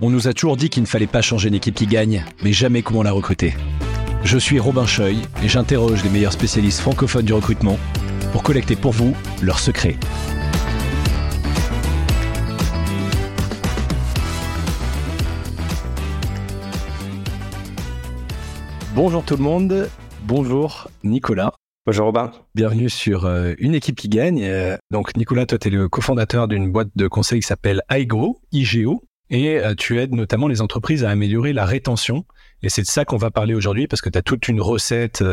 On nous a toujours dit qu'il ne fallait pas changer une équipe qui gagne, mais jamais comment la recruter. Je suis Robin Cheuil et j'interroge les meilleurs spécialistes francophones du recrutement pour collecter pour vous leurs secrets. Bonjour tout le monde, bonjour Nicolas. Bonjour Robin. Bienvenue sur euh, Une équipe qui gagne. Euh, donc Nicolas, toi tu es le cofondateur d'une boîte de conseil qui s'appelle IGO, IGO, et euh, tu aides notamment les entreprises à améliorer la rétention. Et c'est de ça qu'on va parler aujourd'hui parce que tu as toute une recette,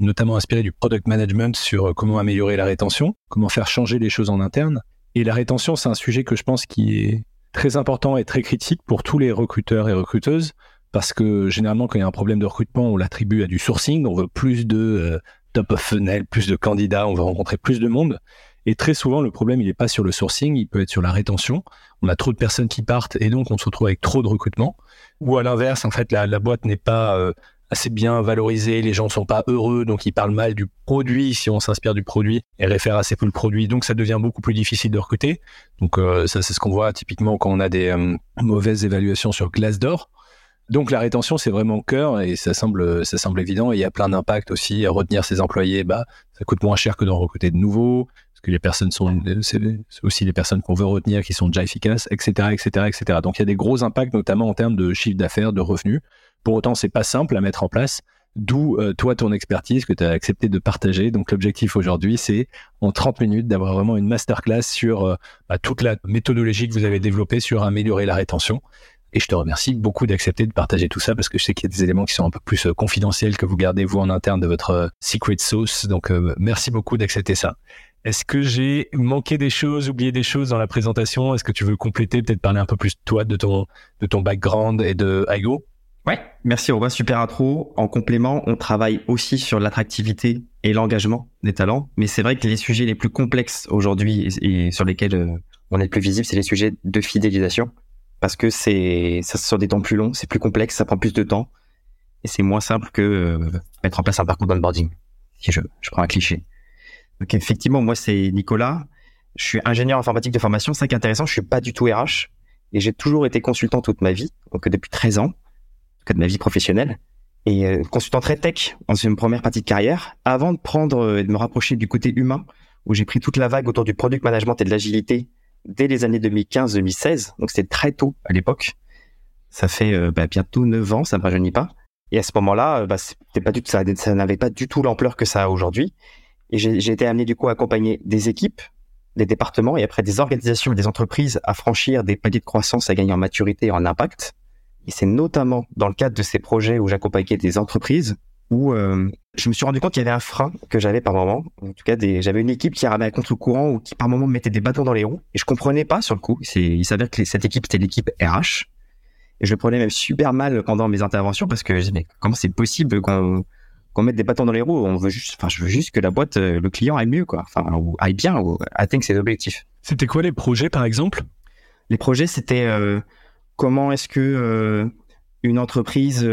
notamment inspirée du product management, sur comment améliorer la rétention, comment faire changer les choses en interne. Et la rétention, c'est un sujet que je pense qui est très important et très critique pour tous les recruteurs et recruteuses parce que généralement, quand il y a un problème de recrutement, on l'attribue à du sourcing. On veut plus de top of funnel, plus de candidats, on veut rencontrer plus de monde. Et très souvent, le problème, il n'est pas sur le sourcing, il peut être sur la rétention. On a trop de personnes qui partent et donc on se retrouve avec trop de recrutement. Ou à l'inverse, en fait, la, boîte n'est pas euh, assez bien valorisée, les gens ne sont pas heureux, donc ils parlent mal du produit si on s'inspire du produit et réfère assez peu le produit. Donc ça devient beaucoup plus difficile de recruter. Donc euh, ça, c'est ce qu'on voit typiquement quand on a des mauvaises évaluations sur Glassdoor. Donc la rétention, c'est vraiment le cœur et ça semble, ça semble évident. Et il y a plein d'impacts aussi à retenir ses employés. Bah, ça coûte moins cher que d'en recruter de nouveaux, parce que les personnes sont, aussi les personnes qu'on veut retenir qui sont déjà efficaces, etc., etc., etc. Donc il y a des gros impacts, notamment en termes de chiffre d'affaires, de revenus. Pour autant, c'est pas simple à mettre en place. D'où euh, toi ton expertise que tu as accepté de partager. Donc l'objectif aujourd'hui, c'est en 30 minutes d'avoir vraiment une masterclass sur euh, bah, toute la méthodologie que vous avez développée sur améliorer la rétention. Et je te remercie beaucoup d'accepter de partager tout ça parce que je sais qu'il y a des éléments qui sont un peu plus euh, confidentiels que vous gardez vous en interne de votre euh, secret sauce. Donc euh, merci beaucoup d'accepter ça. Est-ce que j'ai manqué des choses, oublié des choses dans la présentation? Est-ce que tu veux compléter, peut-être parler un peu plus toi, de ton, de ton background et de Aigo Ouais, merci Robin, super intro. En complément, on travaille aussi sur l'attractivité et l'engagement des talents, mais c'est vrai que les sujets les plus complexes aujourd'hui et, sur lesquels on est le plus visible, c'est les sujets de fidélisation parce que c'est ça sur des temps plus longs, c'est plus complexe, ça prend plus de temps et c'est moins simple que euh, mettre en place un parcours d'onboarding. Si je, je prends un cliché. Donc effectivement, moi c'est Nicolas, je suis ingénieur informatique de formation, c'est intéressant, je suis pas du tout RH et j'ai toujours été consultant toute ma vie, donc depuis 13 ans, cas de ma vie professionnelle et euh, consultant très tech dans une première partie de carrière avant de prendre euh, et de me rapprocher du côté humain où j'ai pris toute la vague autour du product management et de l'agilité dès les années 2015-2016, donc c'était très tôt à l'époque. Ça fait euh, bah, bientôt 9 ans, ça me rajeunit pas. Et à ce moment-là, euh, bah, pas du tout, ça, ça n'avait pas du tout l'ampleur que ça a aujourd'hui. Et j'ai été amené du coup à accompagner des équipes, des départements et après des organisations et des entreprises à franchir des paliers de croissance, à gagner en maturité et en impact. Et c'est notamment dans le cadre de ces projets où j'accompagnais des entreprises où euh, je me suis rendu compte qu'il y avait un frein que j'avais par moment. En tout cas, j'avais une équipe qui ramait à contre-courant ou qui par moment mettait des bâtons dans les roues. Et je comprenais pas sur le coup. Il s'avère que cette équipe c'était l'équipe RH. Et je le prenais même super mal pendant mes interventions parce que je disais mais comment c'est possible qu'on qu'on mette des bâtons dans les roues? On veut juste, enfin je veux juste que la boîte, euh, le client aille mieux quoi. Enfin ou aille bien ou atteigne ses objectifs. C'était quoi les projets par exemple? Les projets c'était euh, comment est-ce que une entreprise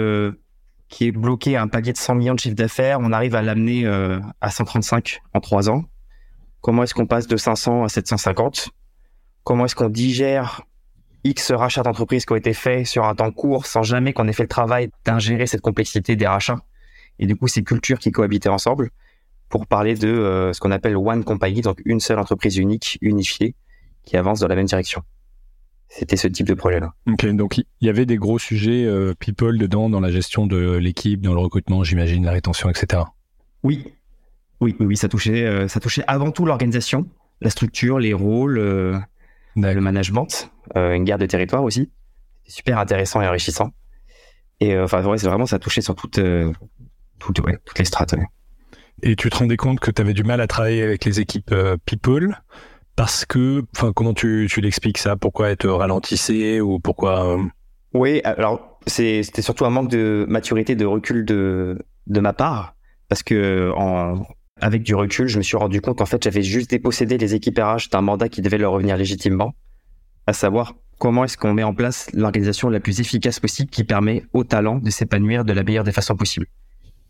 qui est bloqué à un palier de 100 millions de chiffre d'affaires, on arrive à l'amener euh, à 135 en trois ans. Comment est-ce qu'on passe de 500 à 750 Comment est-ce qu'on digère X rachats d'entreprises qui ont été faits sur un temps court sans jamais qu'on ait fait le travail d'ingérer cette complexité des rachats? Et du coup ces cultures qui cohabitaient ensemble pour parler de euh, ce qu'on appelle One Company, donc une seule entreprise unique, unifiée, qui avance dans la même direction c'était ce type de projet-là. Ok, donc il y avait des gros sujets euh, people dedans, dans la gestion de l'équipe, dans le recrutement, j'imagine, la rétention, etc. Oui, oui, oui, ça touchait, euh, ça touchait avant tout l'organisation, la structure, les rôles, euh, le management, une guerre de territoire aussi. Super intéressant et enrichissant. Et enfin, c'est vraiment ça touchait sur toutes, toutes, toutes les strates. Et tu te rendais compte que tu avais du mal à travailler avec les équipes people? Parce que, enfin, comment tu, tu l'expliques ça? Pourquoi être ralentissé ou pourquoi euh? Oui, alors c'était surtout un manque de maturité, de recul de de ma part, parce que en, avec du recul, je me suis rendu compte qu'en fait, j'avais juste dépossédé les équipes RH d'un mandat qui devait leur revenir légitimement, à savoir comment est-ce qu'on met en place l'organisation la plus efficace possible qui permet aux talents de s'épanouir de la meilleure des façons possibles.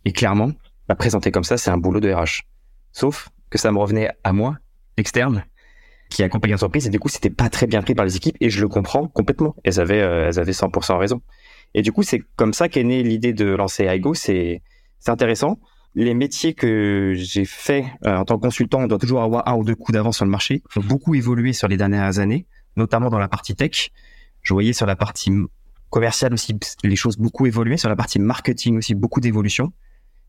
Et clairement, la présenter comme ça, c'est un boulot de RH. Sauf que ça me revenait à moi, externe, qui accompagnent l'entreprise et du coup c'était pas très bien pris par les équipes et je le comprends complètement. Elles avaient euh, elles avaient 100% raison. Et du coup c'est comme ça qu'est née l'idée de lancer iGo. C'est c'est intéressant. Les métiers que j'ai fait euh, en tant que consultant, on doit toujours avoir un ou deux coups d'avance sur le marché. ont beaucoup évolué sur les dernières années, notamment dans la partie tech. Je voyais sur la partie commerciale aussi les choses beaucoup évolué, sur la partie marketing aussi beaucoup d'évolution.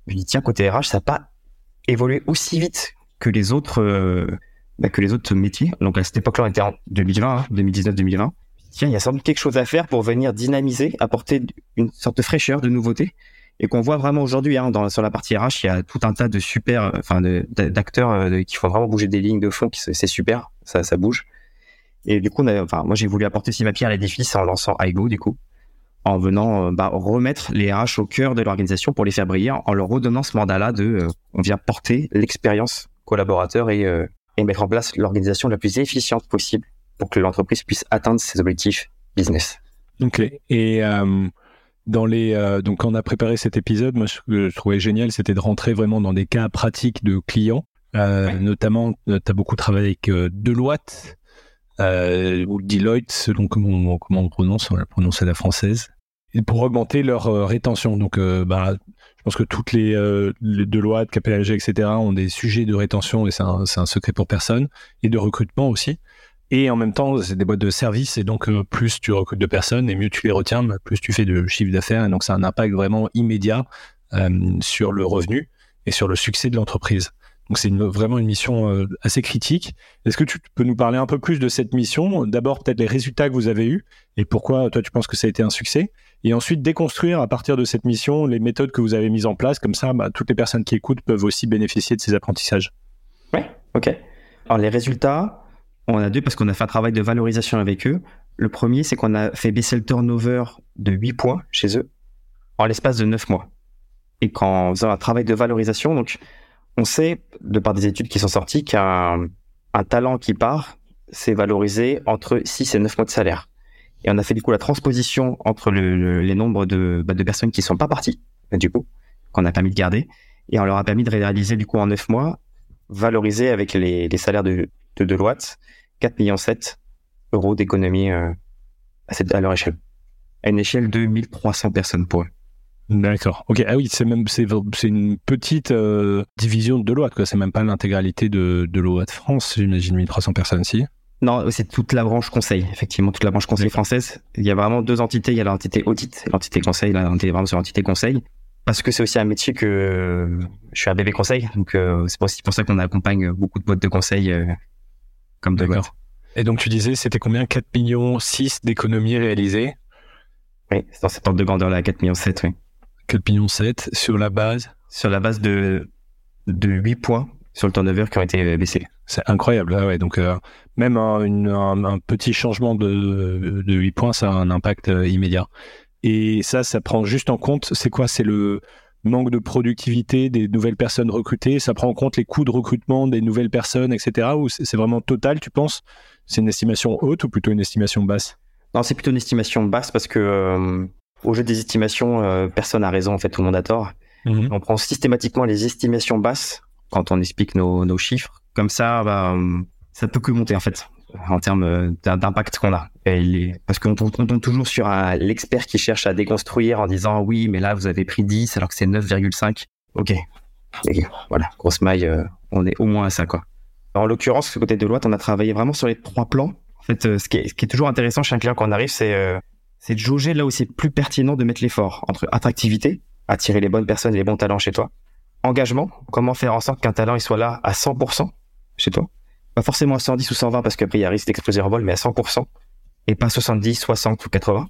Je me dis tiens côté RH ça n'a pas évolué aussi vite que les autres euh, bah, que les autres métiers. Donc à cette époque-là, on était en 2020, 2019-2020. Hein, Tiens, il y a sans doute quelque chose à faire pour venir dynamiser, apporter une sorte de fraîcheur, de nouveauté, et qu'on voit vraiment aujourd'hui hein, sur la partie RH, il y a tout un tas de super, enfin d'acteurs euh, qui font vraiment bouger des lignes de fond, qui c'est super, ça, ça bouge. Et du coup, on a, enfin, moi j'ai voulu apporter aussi ma pierre à l'édifice en lançant iGo, du coup, en venant euh, bah, remettre les RH au cœur de l'organisation pour les faire briller, en leur redonnant ce mandat-là de, euh, on vient porter l'expérience collaborateur et et mettre en place l'organisation la plus efficiente possible pour que l'entreprise puisse atteindre ses objectifs business. Ok. Et euh, dans les euh, donc quand on a préparé cet épisode, moi ce que je trouvais génial, c'était de rentrer vraiment dans des cas pratiques de clients. Euh, Notamment, tu as beaucoup travaillé avec Deloitte ou Deloitte, selon comment, comment on prononce, on la prononce à la française, pour augmenter leur rétention. Donc, bah, je pense que toutes les, euh, les Deloitte, KPLG, etc. ont des sujets de rétention et c'est un, un, secret pour personne et de recrutement aussi. Et en même temps, c'est des boîtes de services et donc euh, plus tu recrutes de personnes et mieux tu les retiens, plus tu fais de chiffre d'affaires et donc ça a un impact vraiment immédiat euh, sur le revenu et sur le succès de l'entreprise. Donc c'est vraiment une mission euh, assez critique. Est-ce que tu peux nous parler un peu plus de cette mission? D'abord peut-être les résultats que vous avez eus et pourquoi toi tu penses que ça a été un succès? Et ensuite déconstruire à partir de cette mission les méthodes que vous avez mises en place. Comme ça, bah, toutes les personnes qui écoutent peuvent aussi bénéficier de ces apprentissages. Oui, ok. Alors les résultats, on a deux parce qu'on a fait un travail de valorisation avec eux. Le premier, c'est qu'on a fait baisser le turnover de 8 points chez eux en l'espace de 9 mois. Et on faisant un travail de valorisation, donc on sait, de par des études qui sont sorties, qu'un un talent qui part, c'est valorisé entre 6 et 9 mois de salaire. Et on a fait du coup la transposition entre le, les nombres de, bah, de personnes qui sont pas parties, du coup, qu'on a permis de garder. Et on leur a permis de réaliser du coup en 9 mois, valoriser avec les, les salaires de, de Deloitte, 4 millions 7 euros d'économie euh, à, cette, leur échelle. À une échelle de 1300 personnes pour eux. D'accord. Ok. Ah oui, c'est même c'est une petite euh, division de Deloitte quoi. C'est même pas l'intégralité de de Deloitte France. J'imagine 1300 personnes si. Non, c'est toute la branche conseil, effectivement, toute la branche conseil française. Il y a vraiment deux entités. Il y a l'entité audit l'entité conseil. Là, on est vraiment sur l'entité conseil. Parce que c'est aussi un métier que je suis un bébé conseil. Donc, euh, c'est aussi pour ça qu'on accompagne beaucoup de boîtes de conseil euh, comme D'accord. Et donc, tu disais, c'était combien? 4 millions 6 d'économies réalisées? Oui, c'est dans cette ordre de grandeur-là, 4 millions 7, oui. 4 millions 7 sur la base? Sur la base de, de 8 points sur le turnover qui ont été euh, baissés. C'est incroyable. Ah ouais, donc euh, même un, un, petit changement de, de 8 points, ça a un impact euh, immédiat. Et ça, ça prend juste en compte, c'est quoi? C'est le manque de productivité des nouvelles personnes recrutées Ça prend en compte les coûts de recrutement des nouvelles personnes, etc. Ou c'est vraiment total, tu penses? C'est une estimation haute ou plutôt une estimation basse? Non, c'est plutôt une estimation basse parce que au jeu des estimations, personne n'a raison, en fait, tout le monde a tort. Mhm. On prend systématiquement les estimations basses quand on explique nos, nos chiffres. Comme ça, bah, ça peut que monter en fait en termes euh, d'impact qu'on a. Parce qu'on tombe toujours sur l'expert qui cherche à déconstruire en disant oui, mais là vous avez pris 10 alors que c'est 9,5. Ok. voilà, grosse maille, euh, on est au moins à ça quoi. En l'occurrence, ce côté de loi, on a travaillé vraiment sur les trois plans. En fait, euh, ce, qui est, ce, qui est, toujours intéressant chez un client quand on arrive, c'est c'est de jauger là où c'est plus pertinent de mettre l'effort entre attractivité, attirer les bonnes personnes et les bons talents chez toi, engagement, comment faire en sorte qu'un talent il soit là à 100% chez toi? Pas forcément à 110 ou 120 parce qu'après il y a risque d'exploser en vol, mais à 100% et pas 70, 60 ou 80.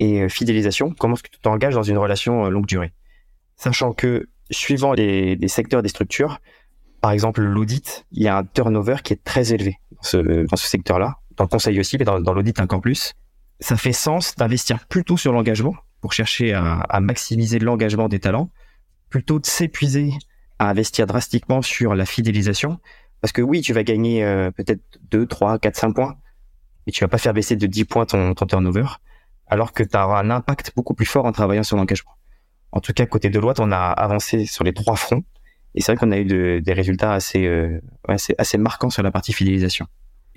Et euh, fidélisation, comment est-ce que tu t'engages dans une relation euh, longue durée? Sachant que suivant les, secteurs des structures, par exemple l'audit, il y a un turnover qui est très élevé dans ce, secteur-là, dans le conseil aussi, mais dans, l'audit encore plus. Ça fait sens d'investir plutôt sur l'engagement pour chercher à maximiser l'engagement des talents plutôt de s'épuiser à investir drastiquement sur la fidélisation. Parce que oui, tu vas gagner euh, peut-être 2, 3, 4, 5 points, mais tu vas pas faire baisser de 10 points ton, ton turnover, alors que tu auras un impact beaucoup plus fort en travaillant sur l'engagement. En tout cas, côté de Deloitte, on a avancé sur les trois fronts, et c'est vrai qu'on a eu de, des résultats euh, assez, assez marquants sur la partie fidélisation.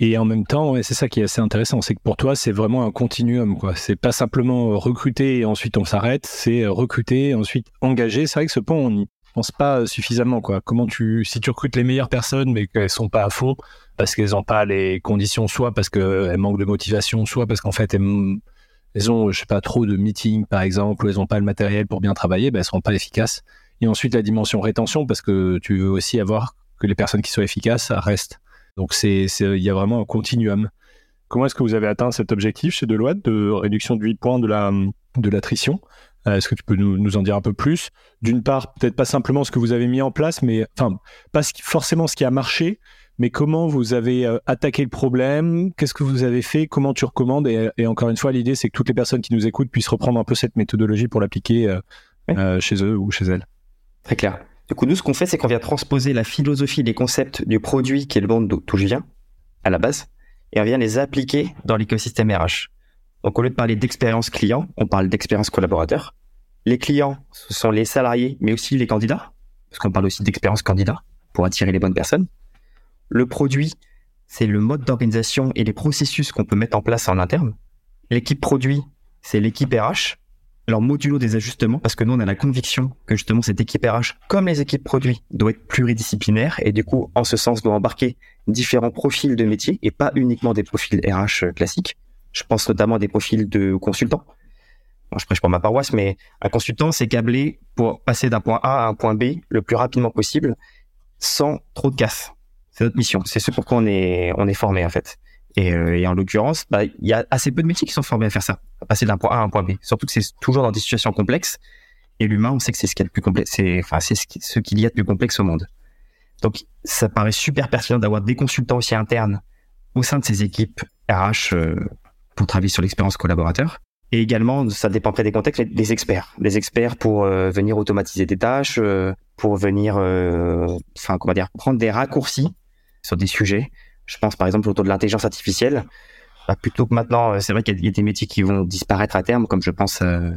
Et en même temps, c'est ça qui est assez intéressant, c'est que pour toi, c'est vraiment un continuum, quoi. C'est pas simplement recruter et ensuite on s'arrête, c'est recruter, et ensuite engager. C'est vrai que ce point, on n'y pense pas suffisamment, quoi. Comment tu, si tu recrutes les meilleures personnes, mais qu'elles sont pas à fond, parce qu'elles n'ont pas les conditions, soit parce qu'elles manquent de motivation, soit parce qu'en fait, elles, ont, je sais pas, trop de meetings, par exemple, ou elles n'ont pas le matériel pour bien travailler, ben, elles seront pas efficaces. Et ensuite, la dimension rétention, parce que tu veux aussi avoir que les personnes qui soient efficaces restent. Donc, c'est, il y a vraiment un continuum. Comment est-ce que vous avez atteint cet objectif chez Deloitte de réduction de 8 points de la, de l'attrition? Euh, Est-ce que tu peux nous, nous, en dire un peu plus? D'une part, peut-être pas simplement ce que vous avez mis en place, mais enfin, pas forcément ce qui a marché, mais comment vous avez euh, attaqué le problème? Qu'est-ce que vous avez fait? Comment tu recommandes? Et, encore une fois, l'idée, c'est que toutes les personnes qui nous écoutent puissent reprendre un peu cette méthodologie pour l'appliquer euh, euh, chez eux ou chez elles. Très clair. Du coup, nous, ce qu'on fait, c'est qu'on vient transposer la philosophie, les concepts du produit qui est le bon d'où je viens, à la base, et on vient les appliquer dans l'écosystème RH. Donc, au lieu de parler d'expérience client, on parle d'expérience collaborateur. Les clients, ce sont les salariés, mais aussi les candidats, parce qu'on parle aussi d'expérience candidat pour attirer les bonnes personnes. Le produit, c'est le mode d'organisation et les processus qu'on peut mettre en place en interne. L'équipe produit, c'est l'équipe RH. Alors modulo des ajustements, parce que nous on a la conviction que justement cette équipe RH, comme les équipes produits, doit être pluridisciplinaire et du coup en ce sens doit embarquer différents profils de métiers et pas uniquement des profils RH classiques. Je pense notamment à des profils de consultants. je prêche pour ma paroisse, mais un consultant c'est câblé pour passer d'un point A à un point B le plus rapidement possible sans trop de casse. C'est notre mission. C'est ce pourquoi on est, on est formé, en fait. Et, euh, en l'occurrence, bah, il y a assez peu de métiers qui sont formés à faire ça, passer d'un point A à un point B. Surtout que c'est toujours dans des situations complexes. Et l'humain, on sait que c'est ce qu'il y a de plus complexe. C'est, ce qu'il y a de plus complexe au monde. Donc, ça paraît super pertinent d'avoir des consultants aussi internes au sein de ces équipes RH euh, pour travailler sur l'expérience collaborateur. Et également, ça dépend près des contextes, des experts. Des experts pour euh, venir automatiser des tâches, pour venir, enfin, comment dire, prendre des raccourcis sur des sujets. Je pense par exemple autour de l'intelligence artificielle. Bah, plutôt que maintenant, euh, c'est vrai qu'il y, a des métiers qui vont disparaître à terme, comme je pense euh,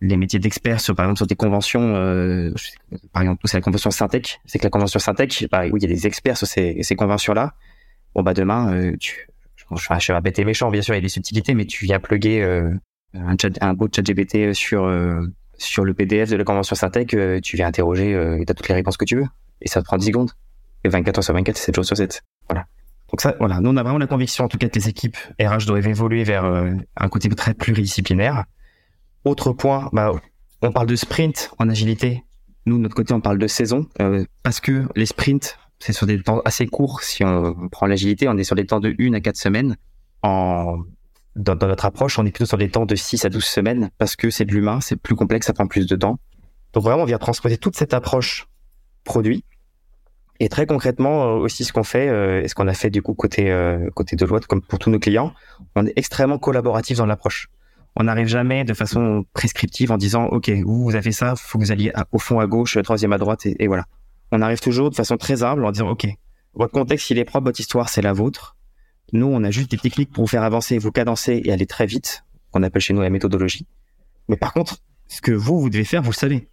les métiers d'experts sur par exemple sur des conventions. Euh, par exemple, c'est la convention Syntec. C'est que la convention Syntec, bah, oui, il y a des experts sur ces, ces conventions-là. Bon bah demain, tu, je, je, suis un bête et méchant, bien sûr, il y a des subtilités, mais tu viens plugger un, chat, un beau chat GPT sur sur le PDF de la convention Syntec, tu viens interroger, et tu as toutes les réponses que tu veux, et ça te prend 10 secondes et 24 heures sur 24 7 jours sur 7. Donc ça, voilà, nous on a vraiment la conviction en tout cas que les équipes RH doivent évoluer vers euh, un côté très pluridisciplinaire. Autre point, bah, on parle de sprint en agilité. Nous, de notre côté, on parle de saison euh, parce que les sprints, c'est sur des temps assez courts. Si on prend l'agilité, on est sur des temps de 1 à 4 semaines. Dans, dans, notre approche, on est plutôt sur des temps de 6 à 12 semaines parce que c'est de l'humain, c'est plus complexe, ça prend plus de temps. Donc vraiment, on vient transposer toute cette approche produit et très concrètement euh, aussi ce qu'on fait euh, et ce qu'on a fait du coup côté euh, côté de Deloitte comme pour tous nos clients, on est extrêmement collaboratif dans l'approche. On n'arrive jamais de façon prescriptive en disant OK, vous vous avez ça, faut que vous alliez au fond à gauche, troisième à droite et, et, voilà. On arrive toujours de façon très humble en disant OK, votre contexte il est propre, votre histoire c'est la vôtre. Nous on a juste des techniques pour vous faire avancer, vous cadencer et aller très vite, qu'on appelle chez nous la méthodologie. Mais par contre, ce que vous vous devez faire, vous le savez.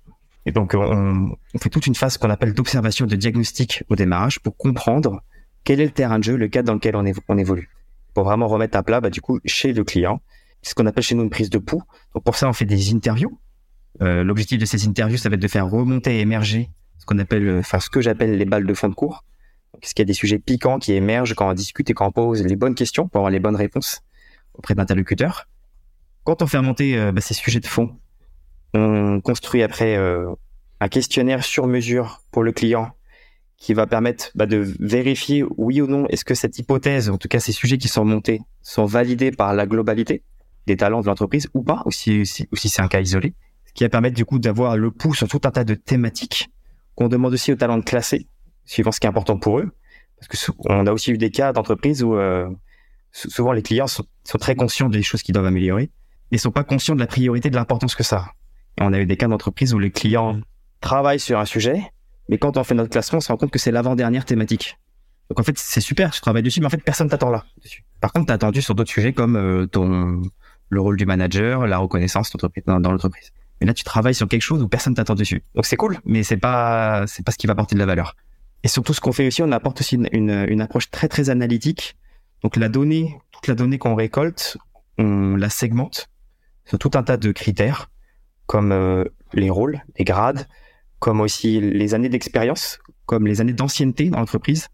Et donc, on, on fait toute une phase qu'on appelle d'observation de diagnostic au démarrage pour comprendre quel est le terrain de jeu, le cadre dans lequel on, évolue. Pour vraiment remettre à plat, bah, du coup, chez le client, ce qu'on appelle chez nous une prise de pouls. Donc, pour ça, on fait des interviews. Euh, L'objectif de ces interviews, ça va être de faire remonter et émerger ce qu'on appelle, enfin, ce que j'appelle les balles de fond de cours. Est-ce qu'il y a des sujets piquants qui émergent quand on discute et quand on pose les bonnes questions pour avoir les bonnes réponses auprès d'interlocuteurs? Quand on fait remonter euh, bah, ces sujets de fond, on construit après euh, un questionnaire sur mesure pour le client qui va permettre bah, de vérifier oui ou non est-ce que cette hypothèse, en tout cas ces sujets qui sont montés, sont validés par la globalité des talents de l'entreprise ou pas, ou si, si, c'est un cas isolé. Ce qui va permettre du coup d'avoir le pouls sur tout un tas de thématiques qu'on demande aussi aux talents de classer, suivant ce qui est important pour eux. Parce que on a aussi eu des cas d'entreprise où euh, souvent les clients sont, sont, très conscients des choses qu'ils doivent améliorer et sont pas conscients de la priorité de l'importance que ça on a eu des cas d'entreprise où les clients mm. travaillent sur un sujet, mais quand on fait notre classement, on se rend compte que c'est l'avant-dernière thématique. Donc en fait, c'est super, tu travailles dessus, mais en fait, personne t'attend là. Dessus. Par contre, t'as attendu sur d'autres sujets comme euh, ton le rôle du manager, la reconnaissance dans, dans l'entreprise. Mais là, tu travailles sur quelque chose où personne t'attend dessus. Donc c'est cool, mais c'est pas c'est pas ce qui va apporter de la valeur. Et surtout, ce qu'on fait aussi, on apporte aussi une, une, une approche très très analytique Donc la donnée, toute la donnée qu'on récolte, on la segmente sur tout un tas de critères, comme euh, les rôles, les grades, comme aussi les années d'expérience, comme les années d'ancienneté dans l'entreprise.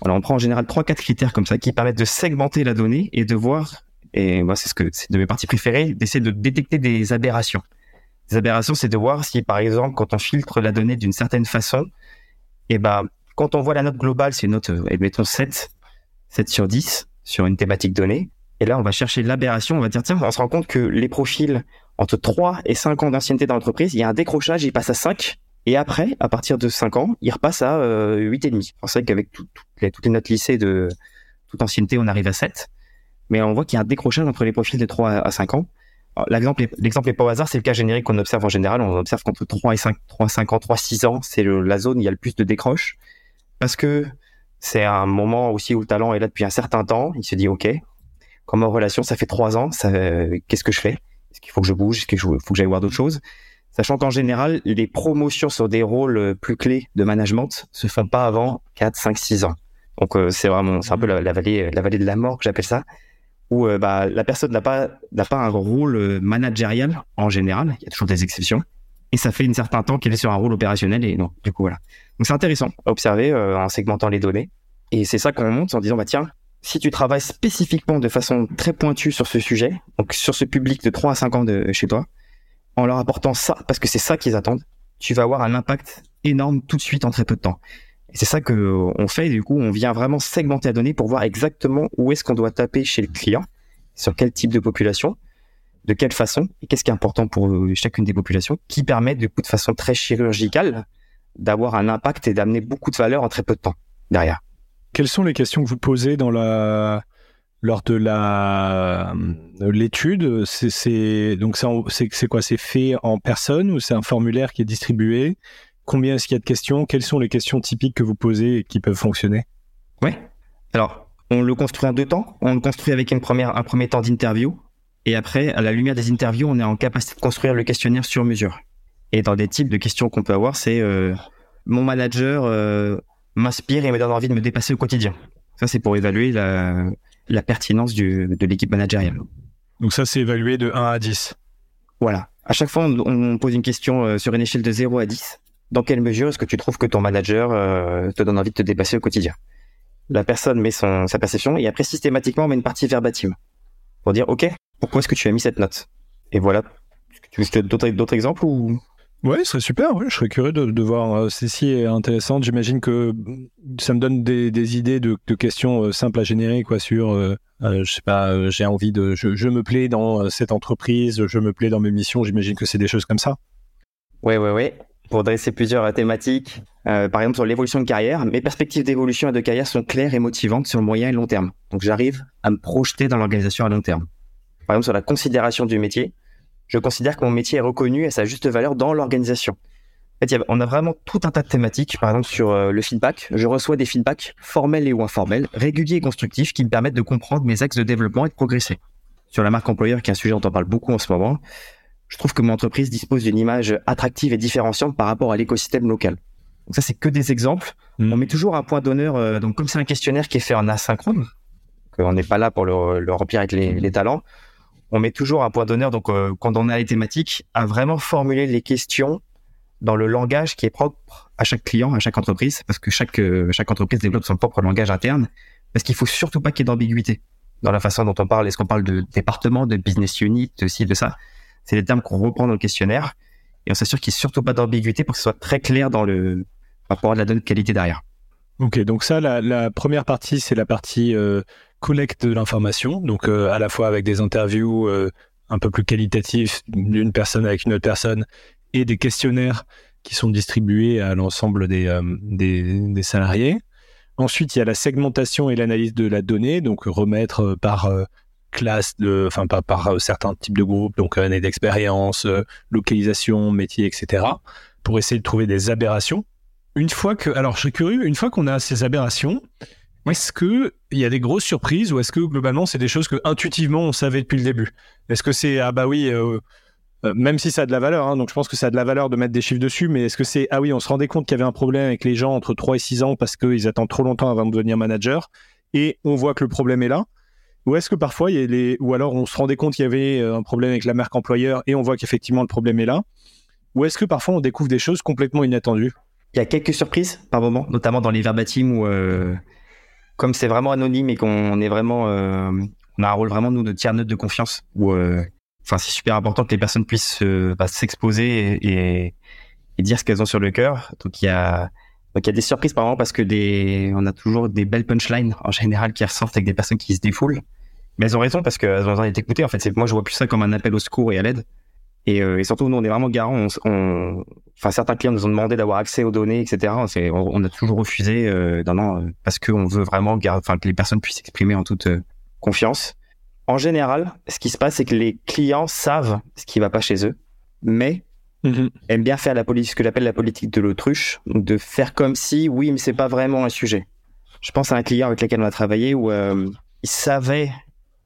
On prend en général trois, quatre critères comme ça qui permettent de segmenter la donnée et de voir. Et moi, c'est ce que c'est de mes parties préférées, d'essayer de détecter des aberrations. Les aberrations, c'est de voir si, par exemple, quand on filtre la donnée d'une certaine façon, et eh ben, quand on voit la note globale, c'est une note, euh, admettons 7, 7 sur 10 sur une thématique donnée. Et là, on va chercher l'aberration. On va dire, tiens, on se rend compte que les profils entre 3 et 5 ans d'ancienneté dans l'entreprise, il y a un décrochage, il passe à 5. Et après, à partir de 5 ans, il repasse à euh, 8,5. C'est vrai qu'avec toutes, les, toutes les notes lycée de toute ancienneté, on arrive à 7. Mais on voit qu'il y a un décrochage entre les profils de 3 à 5 ans. L'exemple l'exemple est pas au hasard, c'est le cas générique qu'on observe en général. On observe qu'entre 3 et 5, 3, 5 ans, 3, 6 ans, c'est la zone où il y a le plus de décroche. Parce que c'est un moment aussi où le talent est là depuis un certain temps. Il se dit, OK, comme en relation, ça fait 3 ans, qu'est-ce que je fais? Est-ce qu'il faut que je bouge? Est-ce qu'il faut que j'aille voir d'autres choses? Sachant qu'en général, les promotions sur des rôles plus clés de management se font pas avant 4, 5, 6 ans. Donc, euh, c'est vraiment, c'est un peu la, la, vallée, la vallée de la mort que j'appelle ça où euh, bah, la personne n'a pas n'a pas un rôle euh, managérial en général. Il y a toujours des exceptions. Et ça fait un certain temps qu'elle est sur un rôle opérationnel et non, du coup voilà. Donc c'est intéressant à observer euh, en segmentant les données. Et c'est ça qu'on monte en disant bah tiens, si tu travailles spécifiquement de façon très pointue sur ce sujet, donc sur ce public de 3 à 5 ans de chez toi, en leur apportant ça, parce que c'est ça qu'ils attendent, tu vas avoir un impact énorme tout de suite en très peu de temps. Et c'est ça que on fait. du coup, on vient vraiment segmenter la donnée pour voir exactement où est-ce qu'on doit taper chez le client, sur quel type de population, de quelle façon, et qu'est-ce qui est important pour euh, chacune des populations, qui permet du coup de façon très chirurgicale d'avoir un impact et d'amener beaucoup de valeur en très peu de temps derrière. Quelles sont les questions que vous posez lors de la l'étude? C'est c'est quoi? C'est fait en personne ou c'est un formulaire qui est distribué? Combien est-ce qu'il y a de questions? Quelles sont les questions typiques que vous posez et qui peuvent fonctionner? Oui. Alors, on le construit en deux temps. On le construit avec un premier temps d'interview. Et après, à la lumière des interviews, on est en capacité de construire le questionnaire sur mesure. Et dans des types de questions qu'on peut avoir, c'est euh, mon manager euh, m'inspire et me donne envie de me dépasser au quotidien. Ça, c'est pour évaluer la, la pertinence du, de l'équipe managériale. Donc ça, c'est évalué de 1 à 10. Voilà. À chaque fois, on, on pose une question euh, sur une échelle de 0 à 10 dans quelle mesure est-ce que tu trouves que ton manager euh, te donne envie de te dépasser au quotidien? La personne met son, sa perception et après systématiquement on met une partie verbatim pour dire ok, pourquoi est-ce que tu as mis cette note? Et voilà. Tu veux d'autres, d'autres exemples ou? Ouais, ce serait super. Je serais curieux de, de voir. Euh, Ceci intéressante. J'imagine que ça me donne des, idées de, questions euh, simples à générer, quoi, sur, euh, je sais pas, j'ai envie de, je, me plais dans cette entreprise, je me plais dans mes missions. J'imagine que c'est des choses comme ça. Ouais, ouais, ouais pour dresser plusieurs thématiques. Par exemple, sur l'évolution de carrière, mes perspectives d'évolution et de carrière sont claires et motivantes sur le moyen et long terme. Donc, j'arrive à me projeter dans l'organisation à long terme. Par exemple, sur la considération du métier, je considère que mon métier est reconnu à sa juste valeur dans l'organisation. En fait, on a vraiment tout un tas de thématiques. Par exemple, sur euh, le feedback, je reçois des feedbacks formels et ou informels, réguliers et constructifs, qui me permettent de comprendre mes axes de développement et de progresser. Sur la marque employeur, qui est un sujet dont on parle beaucoup en ce moment, je trouve que mon entreprise dispose d'une image attractive et différenciante par rapport à l'écosystème local. Donc ça, c'est que des exemples. Hmm. On met toujours un point d'honneur. Euh, donc comme c'est un questionnaire qui est fait en asynchrone, qu'on n'est pas là pour le, remplir avec les, talents, on met toujours un point d'honneur. Donc euh, quand on a les thématiques, à vraiment formuler les questions dans le langage qui est propre à chaque client, à chaque entreprise, parce que chaque euh, chaque entreprise développe son propre langage interne. Parce qu'il faut surtout pas qu'il y ait d'ambiguïté dans la façon dont on parle. Est-ce qu'on parle de département, de business unit, de ci, de ça c'est les termes qu'on reprend dans le questionnaire et on s'assure qu'il n'y ait surtout pas d'ambiguïté pour que ce soit très clair dans le rapport à la donne de qualité derrière. Ok, donc ça, la, première partie, c'est la partie euh, collecte de l'information, donc euh, à la fois avec des interviews euh, un peu plus qualitatives d'une personne avec une autre personne et des questionnaires qui sont distribués à l'ensemble des, des, des, salariés. Ensuite, il y a la segmentation et l'analyse de la donnée, donc remettre par classe de, enfin par euh, certains types de groupes, donc année d'expérience, euh, localisation, métier, etc. Pour essayer de trouver des aberrations. Une fois que, alors je suis curieux, une fois qu'on a ces aberrations, est-ce que il y a des grosses surprises ou est-ce que globalement c'est des choses que intuitivement on savait depuis le début? Est-ce que c'est ah bah oui, euh, même si ça a de la valeur, hein, donc je pense que ça a de la valeur de mettre des chiffres dessus, mais est-ce que c'est ah oui, on se rendait compte qu'il y avait un problème avec les gens entre 3 et 6 ans parce qu'ils attendent trop longtemps avant de devenir manager et on voit que le problème est là? Ou est-ce que parfois, il y a les... ou alors on se rendait compte qu'il y avait un problème avec la marque employeur et on voit qu'effectivement le problème est là? Ou est-ce que parfois on découvre des choses complètement inattendues? Il y a quelques surprises par moment, notamment dans les verbatim où, comme c'est vraiment anonyme et qu'on est vraiment, on a un rôle vraiment nous de tiers neutre de confiance où enfin c'est super important que les personnes puissent bah, s'exposer et, et, dire ce qu'elles ont sur le cœur. Donc il y a donc il y a des surprises par parce que des on a toujours des belles punchlines en général qui ressortent avec des personnes qui se défoulent. Mais elles ont raison parce qu'elles ont besoin d'être écoutées. En fait, moi je vois plus ça comme un appel au secours et à l'aide. Et, euh, et, surtout, nous, on est vraiment garant. On, enfin, certains clients nous ont demandé d'avoir accès aux données, etc. On, on a toujours refusé, euh, non, non, parce qu'on veut vraiment enfin, que les personnes puissent s'exprimer en toute euh, confiance en général, ce qui se passe, c'est que les clients savent ce qui va pas chez eux, mais mhm. aiment bien faire la politique, ce que j'appelle la politique de l'autruche, de faire comme si, oui, mais c'est pas vraiment un sujet. Je pense à un client avec lequel on a travaillé où euh, il savait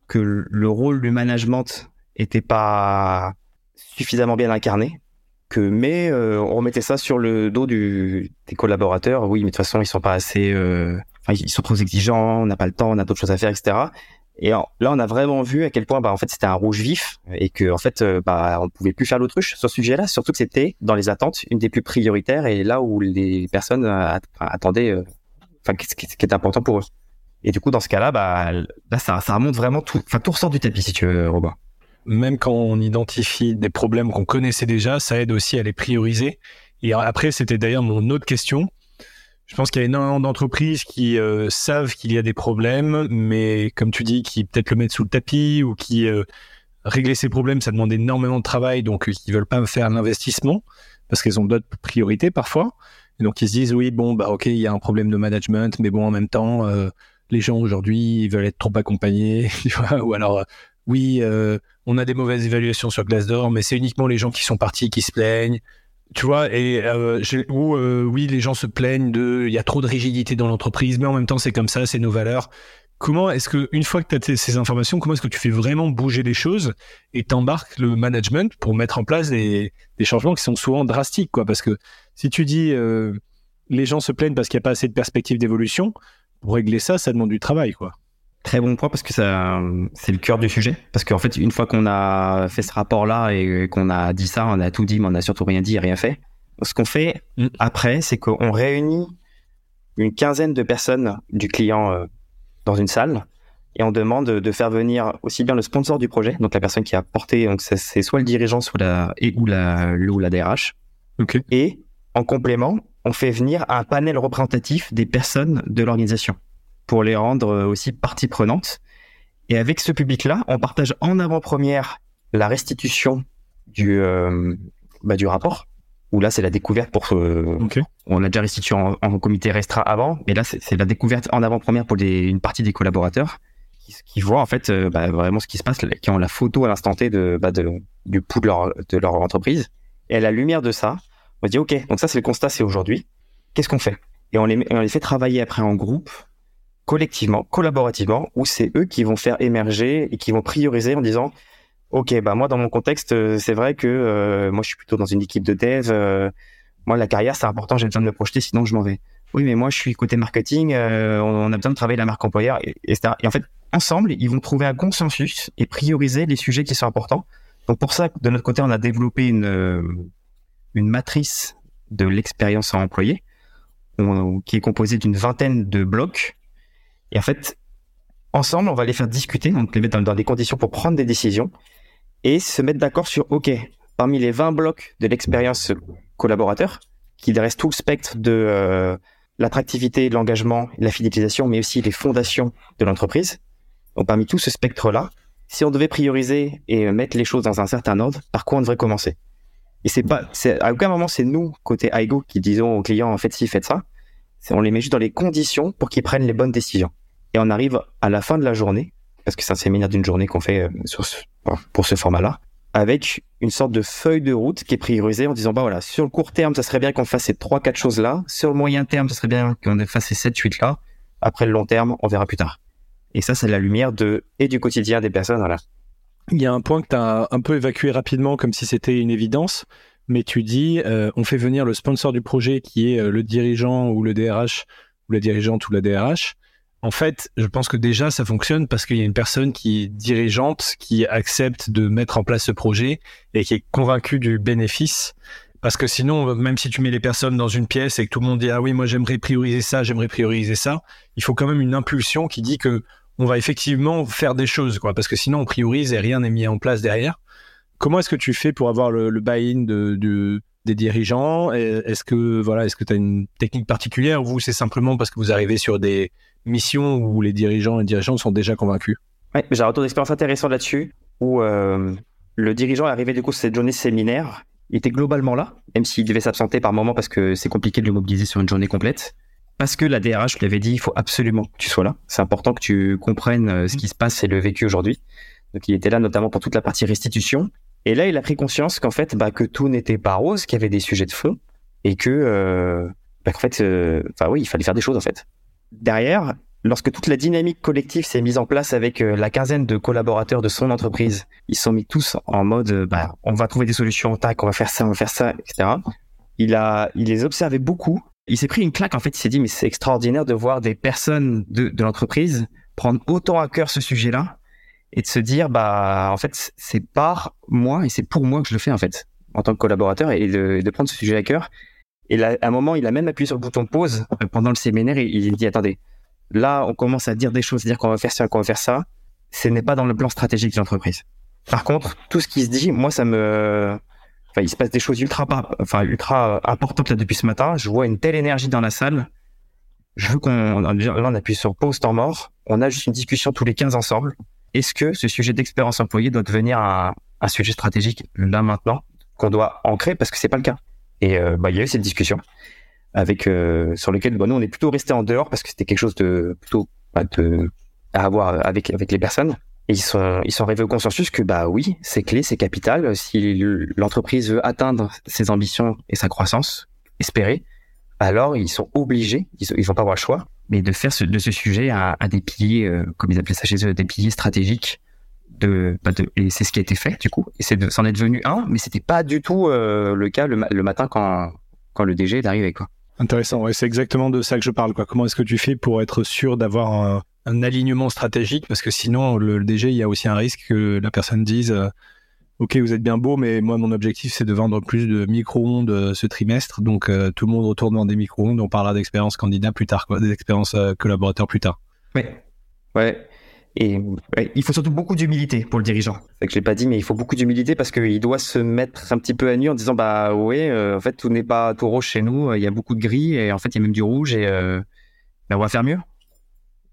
que le rôle du management était pas suffisamment bien incarné, mais euh, on remettait ça sur le dos des collaborateurs. Oui, mais de toute façon, ils sont pas assez, euh, ils sont trop exigeants, on n'a pas le temps, on a d'autres choses à faire, etc. Et là, on a vraiment vu à quel point, bah, en fait, c'était un rouge vif et que, en fait, euh, bah, pouvait plus faire l'autruche sur ce sujet-là. Surtout que c'était dans les attentes une des plus prioritaires et là où les personnes attendaient, euh, enfin, ce qui est important pour eux. Et du coup, dans ce cas-là, bah, ça, ça remonte vraiment tout, enfin, tout ressort du tapis, si tu veux, Robin. Même quand on identifie des problèmes qu'on connaissait déjà, ça aide aussi à les prioriser. Et après, c'était d'ailleurs mon autre question. Je pense qu'il y a énormément d'entreprises qui euh, savent qu'il y a des problèmes, mais comme tu dis, qui peut-être le mettent sous le tapis ou qui euh, régler ces problèmes, ça demande énormément de travail, donc ils veulent pas faire l'investissement parce qu'ils ont d'autres priorités parfois. Et donc ils se disent oui, bon bah ok, il y a un problème de management, mais bon en même temps, euh, les gens aujourd'hui ils veulent être trop accompagnés, ou alors oui, on a des mauvaises évaluations sur Glassdoor, mais c'est uniquement les gens qui sont partis qui se plaignent tu vois, et euh, où euh, oui, les gens se plaignent de, il y a trop de rigidité dans l'entreprise, mais en même temps, c'est comme ça, c'est nos valeurs. Comment est-ce que, une fois que tu as ces informations, comment est-ce que tu fais vraiment bouger les choses et t'embarques le management pour mettre en place des, des, changements qui sont souvent drastiques, quoi? Parce que si tu dis euh, les gens se plaignent parce qu'il n'y a pas assez de perspectives d'évolution, pour régler ça, ça demande du travail, quoi. Très bon point parce que ça, c'est le cœur du sujet. Parce qu'en fait, une fois qu'on a fait ce rapport-là et qu'on a dit ça, on a tout dit, mais on a surtout rien dit et rien fait. Ce qu'on fait mm. après, c'est qu'on réunit une quinzaine de personnes du client euh, dans une salle et on demande de faire venir aussi bien le sponsor du projet, donc la personne qui a porté, donc c'est soit le dirigeant, soit la et ou la ou la DRH. Okay. Et en complément, on fait venir un panel représentatif des personnes de l'organisation pour les rendre euh, aussi partie prenante. Et avec ce public-là, on partage en avant-première la restitution du, euh, bah, du rapport, où là c'est la découverte pour euh, on l'a déjà restitué en, comité restreint avant, mais là c'est la découverte en avant-première pour une partie des collaborateurs qui, qui voient en fait bah, vraiment ce qui se passe, qui ont la photo à l'instant T de, bah, de, du pouls de leur, de leur entreprise. Et à la lumière de ça, on dit ok, donc ça c'est le constat, c'est aujourd'hui. Qu'est-ce qu'on fait? Et on les, on les fait travailler après en groupe collectivement, collaborativement, où c'est eux qui vont faire émerger et qui vont prioriser en disant ok bah moi dans mon contexte euh, c'est vrai que euh, moi je suis plutôt dans une équipe de dev euh, moi la carrière c'est important j'ai besoin de me projeter sinon je m'en vais. Oui mais moi je suis côté marketing on a besoin de travailler la marque employeur et, etc et en fait ensemble ils vont trouver un consensus et prioriser les sujets qui sont importants. Donc pour ça de notre côté on a développé une une matrice de l'expérience en employé qui est composée d'une vingtaine de blocs et en fait, ensemble, on va les faire discuter, donc les mettre dans, des conditions pour prendre des décisions et se mettre d'accord sur, OK, parmi les 20 blocs de l'expérience collaborateur, qu'il reste tout le spectre de euh, l'attractivité, l'engagement, la fidélisation, mais aussi les fondations de l'entreprise. Donc parmi tout ce spectre-là, si on devait prioriser et mettre les choses dans un certain ordre, par quoi on devrait commencer? Et c'est pas, à aucun moment c'est nous côté IGO qui disons aux clients faites ci, faites ça. On les met juste dans les conditions pour qu'ils prennent les bonnes décisions et on arrive à la fin de la journée, parce que c'est un séminaire d'une journée qu'on fait euh, pour ce format-là, avec une sorte de feuille de route qui est priorisée en disant, bah voilà, sur le court terme, ça serait bien qu'on fasse ces trois, quatre choses-là. Sur le moyen terme, ça serait bien qu'on fasse ces sept, huit là. Après le long terme, on verra plus tard. Et ça, c'est la lumière de, et du quotidien des personnes, voilà. Il y a un point que tu as un peu évacué rapidement comme si c'était une évidence, mais tu dis, euh, on fait venir le sponsor du projet qui est euh, le dirigeant ou le DRH, ou la dirigeante ou la DRH, En fait, je pense que déjà ça fonctionne parce qu'il y a une personne qui est dirigeante, qui accepte de mettre en place ce projet et qui est convaincue du bénéfice. Parce que sinon, même si tu mets les personnes dans une pièce et que tout le monde dit ah oui moi j'aimerais prioriser ça, j'aimerais prioriser ça, il faut quand même une impulsion qui dit que on va effectivement faire des choses quoi. Parce que sinon on priorise et rien n'est mis en place derrière. Comment est-ce que tu fais pour avoir le, buy-in de, des dirigeants? Est-ce que voilà, est-ce que tu as une technique particulière ou c'est simplement parce que vous arrivez sur des missions où les dirigeants et dirigeantes sont déjà convaincus ouais, J'ai un retour d'expérience intéressant là-dessus où euh, le dirigeant est arrivé du coup cette journée séminaire. Il était globalement là, même s'il devait s'absenter par moment parce que c'est compliqué de le mobiliser sur une journée complète. Parce que la DRH lui avait dit, il faut absolument que tu sois là. C'est important que tu comprennes euh, ce qui se passe et le vécu aujourd'hui. Donc il était là notamment pour toute la partie restitution. Et là, il a pris conscience qu'en fait, bah, que tout n'était pas rose, qu'il y avait des sujets de fond et que, euh, bah, qu'en fait, euh, enfin oui, il fallait faire des choses en fait. Derrière, lorsque toute la dynamique collective s'est mise en place avec euh, la quinzaine de collaborateurs de son entreprise, ils sont mis tous en mode, bah, on va trouver des solutions, tac, on va faire ça, on va faire ça, etc. Il a, il les observait beaucoup. Il s'est pris une claque en fait. Il s'est dit, mais c'est extraordinaire de voir des personnes de, l'entreprise prendre autant à cœur ce sujet-là et de se dire bah en fait c'est par moi et c'est pour moi que je le fais en fait en tant que collaborateur et de prendre ce sujet à cœur. Et là, à un moment, il a même appuyé sur le bouton pause euh, pendant le séminaire et il dit attendez, là on commence à dire des choses, dire qu'on va faire ça, qu'on va faire ça. Ce n'est pas dans le plan stratégique de l'entreprise. Par contre, tout ce qui se dit, moi ça me Enfin, il se passe des choses ultra pas, enfin ultra importantes là depuis ce matin. Je vois une telle énergie dans la salle. Je veux qu'on là on appuie sur pause temps mort. On a juste une discussion tous les 15 ensemble est-ce que ce sujet d'expérience employée doit devenir un, sujet stratégique là maintenant qu'on doit ancrer? Parce que c'est pas le cas. Et euh, bah, il y a eu cette discussion avec euh, sur lequel bah, nous on est plutôt resté en dehors parce que c'était quelque chose de plutôt bah, de, à avoir avec avec les personnes. Ils sont ils sont arrivés au consensus que bah oui c'est clé c'est capital si l'entreprise veut atteindre ses ambitions et sa croissance espérée alors ils sont obligés ils, ils vont pas avoir le choix mais de faire ce, de ce sujet à, à des piliers, euh, comme ils appelaient ça chez eux, des piliers stratégiques. De, bah de et c'est ce qui a été fait du coup. Et c'est c'en est devenu un, mais c'était pas du tout euh, le cas le, le, matin quand quand le DG est arrivé quoi. Intéressant, ouais, c'est exactement de ça que je parle quoi. Comment est-ce que tu fais pour être sûr d'avoir un, un, alignement stratégique? Parce que sinon le, le, DG il y a aussi un risque que la personne dise euh, ok, vous êtes bien beau, mais moi, mon objectif, c'est de vendre plus de micro-ondes euh, ce trimestre. Donc, euh, tout le monde retourne dans des micro-ondes. On parlera d'expérience candidat plus tard, quoi, des expériences collaborateurs plus tard. Ouais. Ouais. Et il faut surtout beaucoup d'humilité pour le dirigeant. C'est que je l'ai pas dit, mais il faut beaucoup d'humilité parce qu'il doit se mettre un petit peu à nu en disant bah ouais, en fait tout n'est pas tout rose chez nous. Il y a beaucoup de gris et en fait il y a même du rouge et bah, on va faire mieux.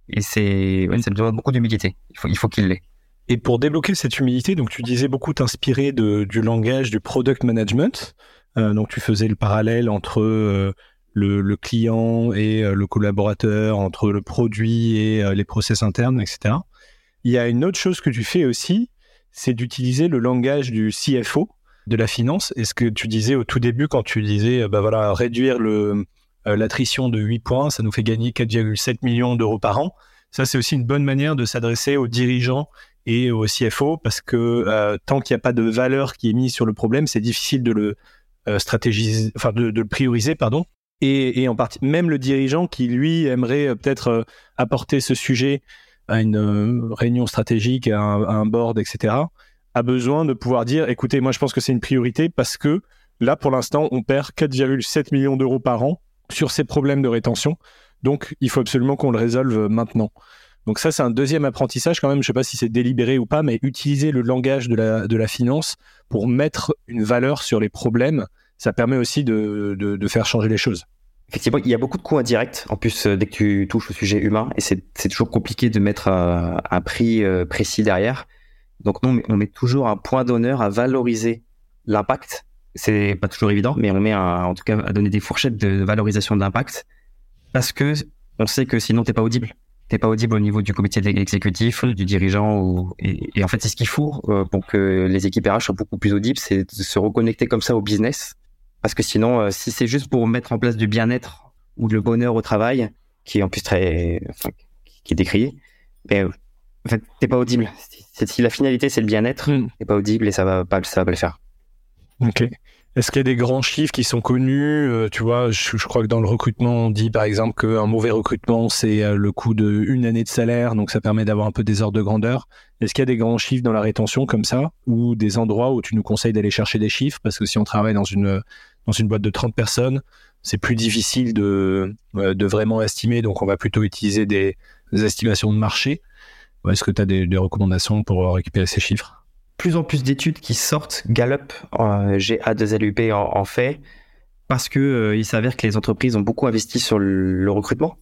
Et c'est ouais, ça demande beaucoup d'humilité. Il faut il faut qu'il l'ait. Et pour débloquer cette humilité, donc tu disais beaucoup t'inspirer du langage du product management. Euh, donc tu faisais le parallèle entre euh, le, client et euh, le collaborateur, entre le produit et les process internes, etc. Il y a une autre chose que tu fais aussi, c'est d'utiliser le langage du CFO de la finance. Et ce que tu disais au tout début quand tu disais, bah voilà, réduire le l'attrition de 8 points, ça nous fait gagner 4,7 millions d'euros par an. Ça, c'est aussi une bonne manière de s'adresser aux dirigeants et au CFO parce que euh, tant qu'il n'y a pas de valeur qui est mise sur le problème, c'est difficile de le euh, stratégiser, enfin de, le prioriser, pardon. Et, en partie, même le dirigeant qui lui aimerait euh, peut-être apporter ce sujet à une réunion stratégique, à un, board, etc., a besoin de pouvoir dire, écoutez, moi je pense que c'est une priorité parce que là, pour l'instant, on perd 4,7 millions d'euros par an sur ces problèmes de rétention. Donc, il faut absolument qu'on le résolve maintenant. Donc ça, c'est un deuxième apprentissage quand même. Je sais pas si c'est délibéré ou pas, mais utiliser le langage de la, finance pour mettre une valeur sur les problèmes, ça permet aussi de faire changer les choses. Effectivement, il y a beaucoup de coûts indirects. En plus, euh, dès que tu touches au sujet humain, et c'est toujours compliqué de mettre un, euh, un prix euh, précis derrière. Donc nous, on met toujours un point d'honneur à valoriser l'impact. C'est pas toujours évident, mais on met un, en tout cas à donner des fourchettes de valorisation d'impact parce que on sait que sinon t'es pas audible t'es pas audible au niveau du comité exécutif, du dirigeant. Ou, et, en fait, c'est ce qu'il faut pour que les équipes RH soient beaucoup plus audibles, c'est de se reconnecter comme ça au business. Parce que sinon, euh, si c'est juste pour mettre en place du bien-être ou le bonheur au travail, qui est en plus très, enfin, qui est décrié, ben, en fait, t'es pas audible. Si la finalité c'est le bien-être, mm. t'es pas audible et ça va pas, ça va pas le faire. Ok. Est-ce qu'il y a des grands chiffres qui sont connus euh, Tu vois, je, crois que dans le recrutement, on dit par exemple qu'un mauvais recrutement, c'est euh, le coût d'une année de salaire, donc ça permet d'avoir un peu des ordres de grandeur. Est-ce qu'il y a des grands chiffres dans la rétention comme ça, ou des endroits où tu nous conseilles d'aller chercher des chiffres? Parce que si on travaille dans une, dans une boîte de 30 personnes, c'est plus difficile de, euh, de vraiment estimer, donc on va plutôt utiliser des, estimations de marché. Est-ce que tu as des, recommandations pour récupérer ces chiffres? Plus en plus d'études qui sortent. Gallup, euh, GA2LUP en, fait, parce que euh, il s'avère que les entreprises ont beaucoup investi sur le, recrutement.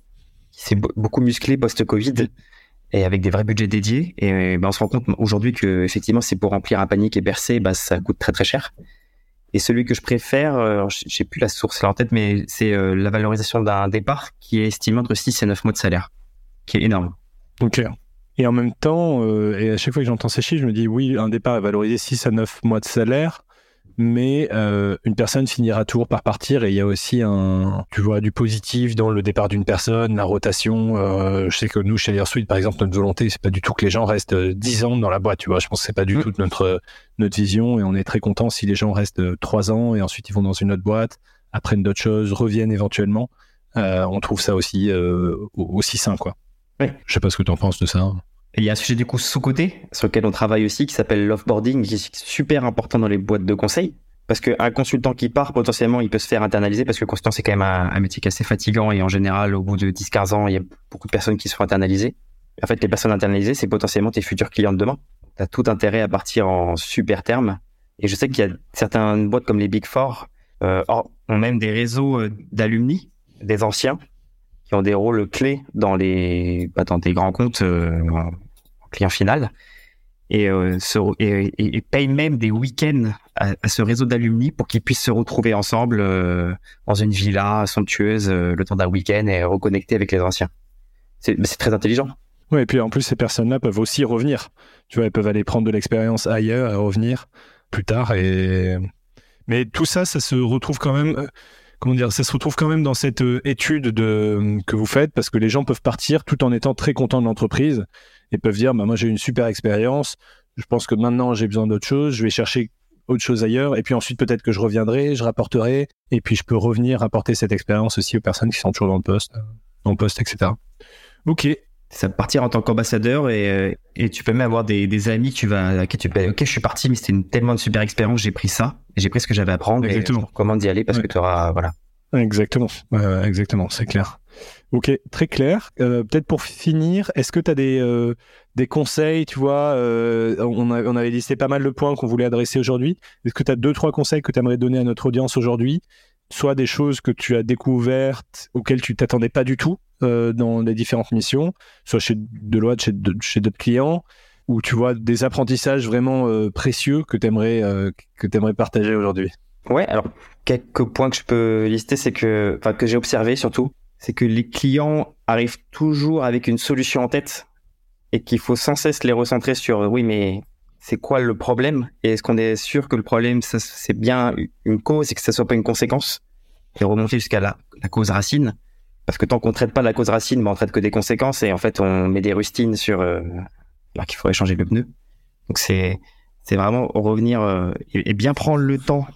C'est beaucoup musclé post-Covid et avec des vrais budgets dédiés. Et ben, on se rend compte aujourd'hui que effectivement, c'est pour remplir un panier qui est bah, ça coûte très très cher. Et celui que je préfère, euh, j'ai plus la source là en tête, mais c'est euh, la valorisation d'un départ qui est estimé entre 6 et 9 mois de salaire, qui est énorme. Ok. Et en même temps, euh, et à chaque fois que j'entends ces chiffres, je me dis oui, un départ est valorisé 6 à 9 mois de salaire, mais euh, une personne finira toujours par partir et il y a aussi un, tu vois, du positif dans le départ d'une personne, la rotation. Euh, je sais que nous, chez Suite, par exemple, notre volonté, c'est pas du tout que les gens restent 10 ans dans la boîte, tu vois. Je pense que c'est pas du mm. tout notre, notre vision et on est très content si les gens restent 3 ans et ensuite ils vont dans une autre boîte, apprennent d'autres choses, reviennent éventuellement. on trouve ça aussi, aussi sain, quoi. Oui. Je sais pas ce que tu en penses de ça il y a un sujet du coup sous-côté sur lequel on travaille aussi qui s'appelle l'offboarding, qui est super important dans les boîtes de conseil. Parce qu'un consultant qui part, potentiellement, il peut se faire internaliser parce que consultant, c'est quand même un, métier assez fatigant et en général, au bout de 10-15 ans, il y a beaucoup de personnes qui se font internaliser. En fait, les personnes internalisées, c'est potentiellement tes futurs clients de demain. Tu as tout intérêt à partir en super terme. Et je sais qu'il y a certaines boîtes comme les Big Four euh, ont même des réseaux euh, d'alumni, des anciens, qui ont des rôles clés dans les bah, dans des grands comptes euh, client final et, euh, payent même des week-ends à, ce réseau d'alumni pour qu'ils puissent se retrouver ensemble euh, dans une villa somptueuse euh, le temps d'un week-end et reconnecter avec les anciens. C'est très intelligent. Oui, et puis en plus, ces personnes-là peuvent aussi revenir. Tu vois, elles peuvent aller prendre de l'expérience ailleurs et revenir plus tard. Et... Mais tout ça, ça se retrouve quand même comment dire, ça se retrouve quand même dans cette euh, étude de, que vous faites parce que les gens peuvent partir tout en étant très contents de l'entreprise et peuvent dire, bah, moi j'ai une super expérience, je pense que maintenant j'ai besoin d'autre chose, je vais chercher autre chose ailleurs et puis ensuite peut-être que je reviendrai, je rapporterai et puis je peux revenir apporter cette expérience aussi aux personnes qui sont toujours dans le poste, dans le poste, etc. Ok, ça partir en tant qu'ambassadeur et, euh, et tu peux même avoir des, des amis tu vas, ok, tu ok, je suis parti, mais c'était une tellement de super expérience, j'ai pris ça, j'ai pris ce que j'avais à prendre. Exactement. comment d'y aller parce que tu auras, voilà. Exactement, euh, exactement, c'est clair. Ok, très clair. Euh, Peut-être pour finir, est-ce que tu as des, euh, des conseils, tu vois, on, on, avait listé pas mal de points qu'on voulait adresser aujourd'hui. Est-ce que tu as deux, trois conseils que tu aimerais donner à notre audience aujourd'hui Soit des choses que tu as découvertes auxquelles tu t'attendais pas du tout euh, dans les différentes missions, soit chez Deloitte, chez, d'autres clients, ou tu vois des apprentissages vraiment euh, précieux que tu aimerais, euh, que partager aujourd'hui? Ouais, alors quelques points que je peux lister, c'est que, enfin que j'ai observé surtout, c'est que les clients arrivent toujours avec une solution en tête et qu'il faut sans cesse les recentrer sur oui mais c'est quoi le problème? Et est-ce qu'on est sûr que le problème c'est bien une cause et que ça soit pas une conséquence? Et remonter jusqu'à la cause racine parce que tant qu'on traite pas la cause racine, ben on traite que des conséquences et en fait on met des rustines sur euh, alors qu'il faudrait changer le pneu. Donc c'est c'est vraiment revenir euh, et, bien prendre le temps.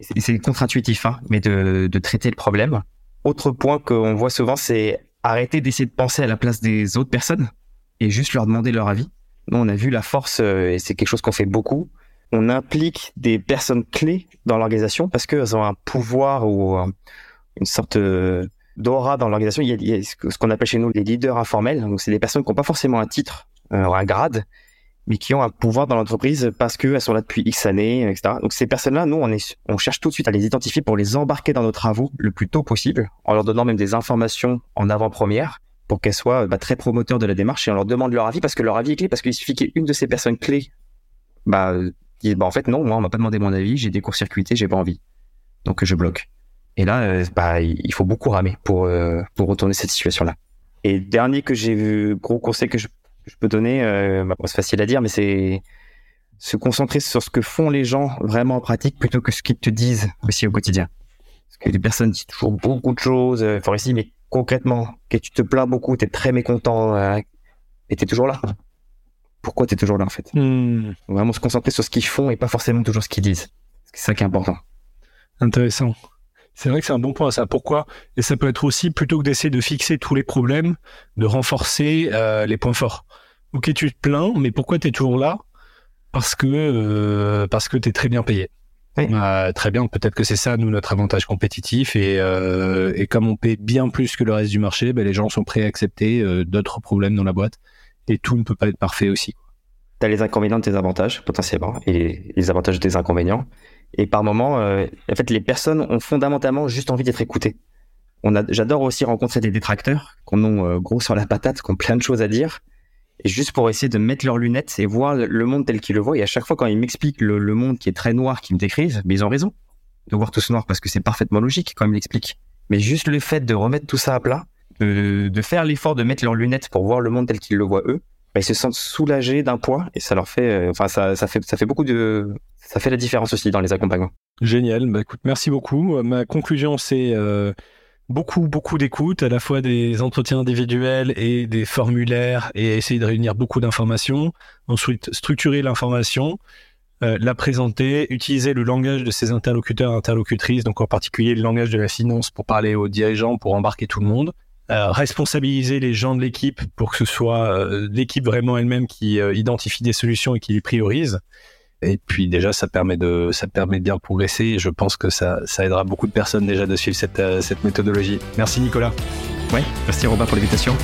C'est contre-intuitif, hein, mais de, de traiter le problème. Autre point qu'on voit souvent, c'est arrêter d'essayer de penser à la place des autres personnes et juste leur demander leur avis. Nous, on a vu la force euh, et c'est quelque chose qu'on fait beaucoup. On implique des personnes clés dans l'organisation parce qu'elles ont un pouvoir ou une sorte d'aura dans l'organisation. Il, y a, ce qu'on appelle chez nous les leaders informels. Donc, c'est des personnes qui n'ont pas forcément un titre, euh, un grade, mais qui ont un pouvoir dans l'entreprise parce qu'elles sont là depuis X années, etc. Donc, ces personnes-là, nous, on, cherche tout de suite à les identifier pour les embarquer dans nos travaux le plus tôt possible, en leur donnant même des informations en avant-première pour qu'elles soient bah, très promoteurs de la démarche et on leur demande leur avis parce que leur avis est clé, parce qu'il suffit qu'une de ces personnes clés bah, dise, bah, en fait, non, moi, on m'a pas demandé mon avis, j'ai des courts-circuités, j'ai pas envie. Donc, je bloque. Et là, euh, bah, il faut beaucoup ramer pour euh, pour retourner cette situation-là. Et dernier que j'ai vu, gros conseil que je, peux donner, euh, bah, c'est facile à dire, mais c'est se concentrer sur ce que font les gens vraiment en pratique plutôt que ce qu'ils te disent aussi au quotidien. Parce que les personnes disent toujours beaucoup de choses, euh, ici, mais concrètement, que tu te plains beaucoup, tu es très mécontent, euh, et tu es toujours là. Pourquoi tu es toujours là en fait? Hmm. Vraiment se concentrer sur ce qu'ils font et pas forcément toujours ce qu'ils disent. C'est ça qui est important. Intéressant. C'est vrai que c'est un bon point ça. Pourquoi? Et ça peut être aussi, plutôt que d'essayer de fixer tous les problèmes, de renforcer euh, les points forts. Ok, tu te plains, mais pourquoi tu es toujours là? Parce que euh, parce que tu es très bien payé. Euh, très bien, peut-être que c'est ça, nous, notre avantage compétitif. Et, euh, et comme on paie bien plus que le reste du marché, ben, les gens sont prêts à accepter euh, d'autres problèmes dans la boîte. Et tout ne peut pas être parfait aussi. Tu as les inconvénients de tes avantages, potentiellement, et les avantages de tes inconvénients. Et par moment, euh, en fait, les personnes ont fondamentalement juste envie d'être écoutées. On a, j'adore aussi rencontrer des détracteurs qu'on ont euh, gros sur la patate, qui ont plein de choses à dire, et juste pour essayer de mettre leurs lunettes et voir le monde tel qu'ils le voient. Et à chaque fois, quand ils m'expliquent le, le, monde qui est très noir, qu'ils me décrivent, mais ils ont raison de voir tout ce noir parce que c'est parfaitement logique quand ils l'expliquent. Mais juste le fait de remettre tout ça à plat, de, de faire l'effort de mettre leurs lunettes pour voir le monde tel qu'ils le voient eux, bah, ils se sentent soulagés d'un poids et ça leur fait, euh, enfin ça, ça fait, ça fait beaucoup de, ça fait la différence aussi dans les accompagnements. Génial. Bah, écoute, merci beaucoup. Ma conclusion, c'est euh, beaucoup, beaucoup d'écoute, à la fois des entretiens individuels et des formulaires, et essayer de réunir beaucoup d'informations. Ensuite, structurer l'information, euh, la présenter, utiliser le langage de ses interlocuteurs interlocutrices, donc en particulier le langage de la finance pour parler aux dirigeants, pour embarquer tout le monde. Euh, responsabiliser les gens de l'équipe pour que ce soit euh, l'équipe vraiment elle-même qui euh, identifie des solutions et qui les priorise. Et puis déjà, ça permet de, ça permet de bien progresser. Je pense que ça, ça aidera beaucoup de personnes déjà de suivre cette, cette méthodologie. Merci Nicolas. Ouais, merci Robin pour l'invitation.